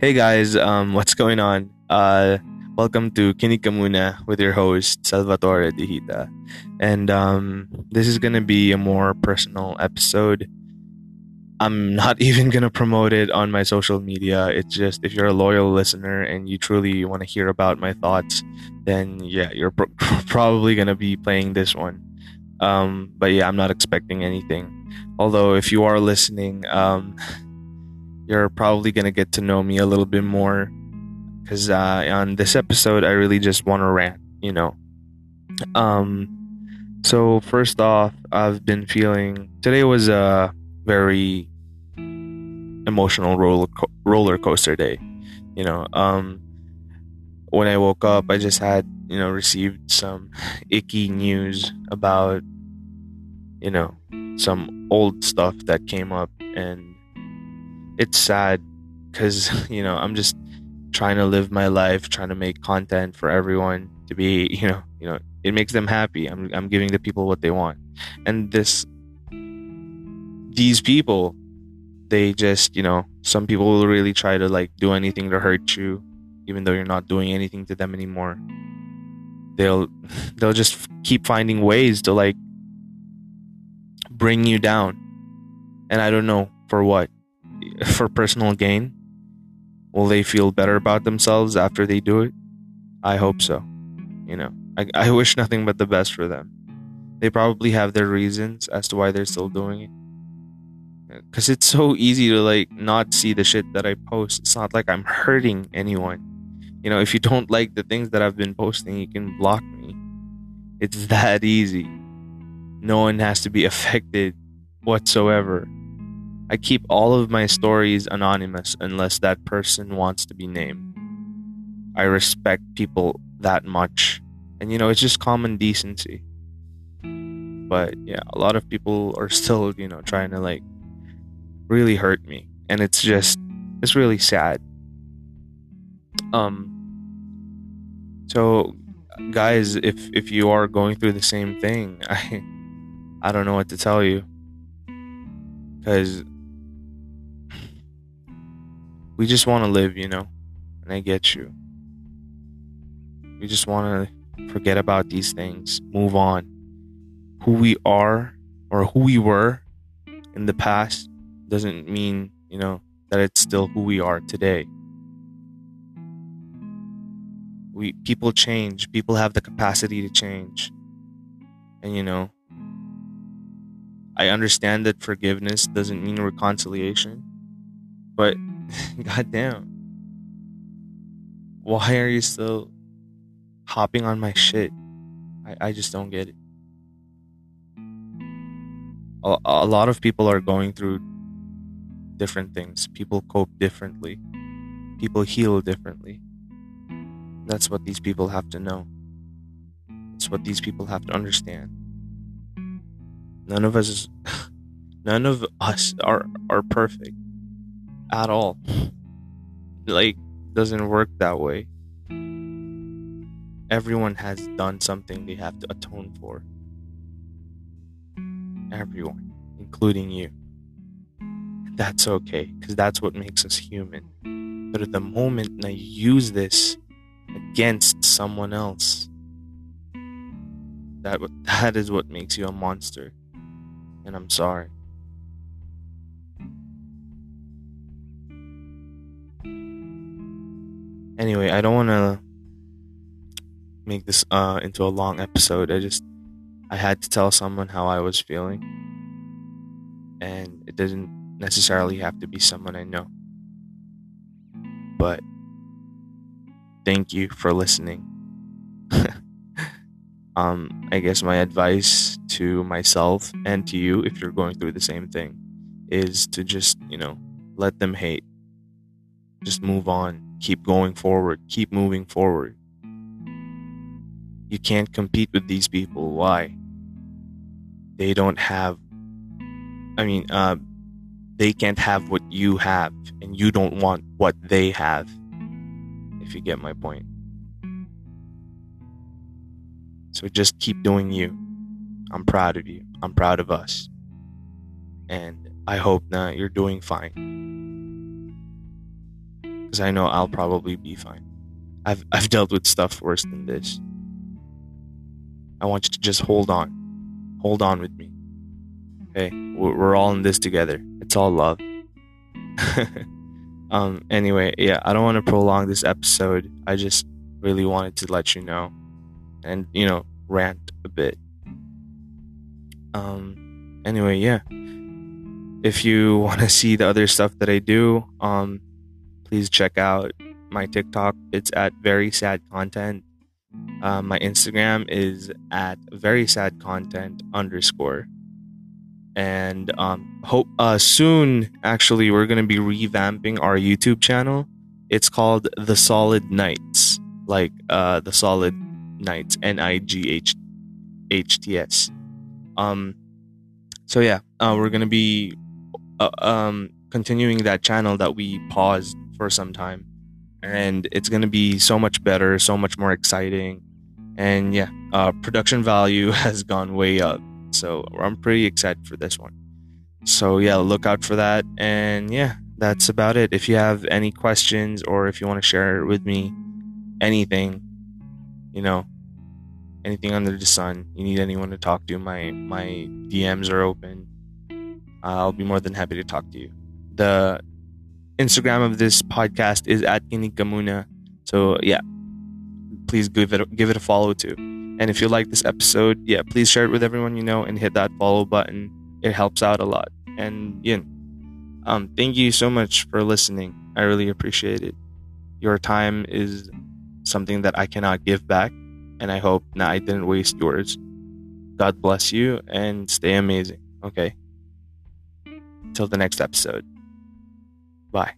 Hey guys, um, what's going on? Uh, welcome to Kinika Muna with your host Salvatore Dihita, and um, this is gonna be a more personal episode. I'm not even gonna promote it on my social media. It's just if you're a loyal listener and you truly want to hear about my thoughts, then yeah, you're pro- probably gonna be playing this one. Um, but yeah, I'm not expecting anything. Although if you are listening, um, you're probably gonna get to know me a little bit more because uh, on this episode I really just want to rant, you know. Um, so first off, I've been feeling today was a very emotional roller co- roller coaster day, you know. Um, when I woke up, I just had you know received some icky news about you know some old stuff that came up and it's sad because you know i'm just trying to live my life trying to make content for everyone to be you know you know it makes them happy. I'm, I'm giving the people what they want. And this these people they just you know some people will really try to like do anything to hurt you even though you're not doing anything to them anymore. They'll they'll just keep finding ways to like bring you down. And i don't know for what for personal gain? Will they feel better about themselves after they do it? I hope so. You know i, I wish nothing but the best for them. They probably have their reasons as to why they're still doing it. Because it's so easy to like not see the shit that i post. It's not like i'm hurting anyone. You know if you don't like the things that i've been posting you can block me. It's that easy. No one has to be affected whatsoever I keep all of my stories anonymous unless that person wants to be named. I respect people that much. And you know, it's just common decency. But yeah, a lot of people are still, you know, trying to like really hurt me. And it's just it's really sad. Um so guys, if if you are going through the same thing, I I don't know what to tell you. Cuz we just want to live, you know, and I get you. We just want to forget about these things, move on. Who we are or who we were in the past doesn't mean, you know, that it's still who we are today. We people change, people have the capacity to change. And you know, I understand that forgiveness doesn't mean reconciliation, but goddamn. Why are you still hopping on my shit? I, I just don't get it. A, a lot of people are going through different things. People cope differently. People heal differently. That's what these people have to know. That's what these people have to understand. None of us none of us are are perfect at all. Like, doesn't work that way. Everyone has done something they have to atone for. Everyone, including you. That's okay, because that's what makes us human. But at the moment you use this against someone else, that that is what makes you a monster. And I'm sorry. Anyway, I don't want to make this uh, into a long episode. I just I had to tell someone how I was feeling, and it didn't necessarily have to be someone I know. But thank you for listening. um, I guess my advice to myself and to you, if you're going through the same thing, is to just you know let them hate. Just move on keep going forward, keep moving forward. You can't compete with these people. Why? They don't have, I mean, uh, they can't have what you have, and you don't want what they have, if you get my point. So just keep doing you. I'm proud of you. I'm proud of us. And I hope that you're doing fine. Because I know I'll probably be fine. I've I've dealt with stuff worse than this. I want you to just hold on, hold on with me. Okay, we're, we're all in this together. It's all love. um. Anyway, yeah, I don't want to prolong this episode. I just really wanted to let you know, and you know, rant a bit. Um. Anyway, yeah. If you want to see the other stuff that I do, um, please check out my TikTok. It's at very sad content. Uh, my Instagram is at very sad content underscore. And um, hope uh, soon, actually, we're gonna be revamping our YouTube channel. It's called The Solid Nights, like uh, the Solid Nights, N I G H H T S. Um, so yeah, uh, we're gonna be uh, um, continuing that channel that we paused for some time. And it's going to be so much better so much more exciting. And yeah uh, production value has gone way up. So i'm pretty excited for this one. So yeah look out for that. And yeah that's about it. If you have any questions or if you want to share with me anything you know anything under the sun you need anyone to talk to my my dms are open. I'll be more than happy to talk to you. The Instagram of this podcast is at Kinikamuna. So yeah, please give it give it a follow too. And if you like this episode, yeah, please share it with everyone you know and hit that follow button. It helps out a lot. And yeah, um, thank you so much for listening. I really appreciate it. Your time is something that I cannot give back, and I hope that I didn't waste yours. God bless you and stay amazing. Okay. Till the next episode. Bye.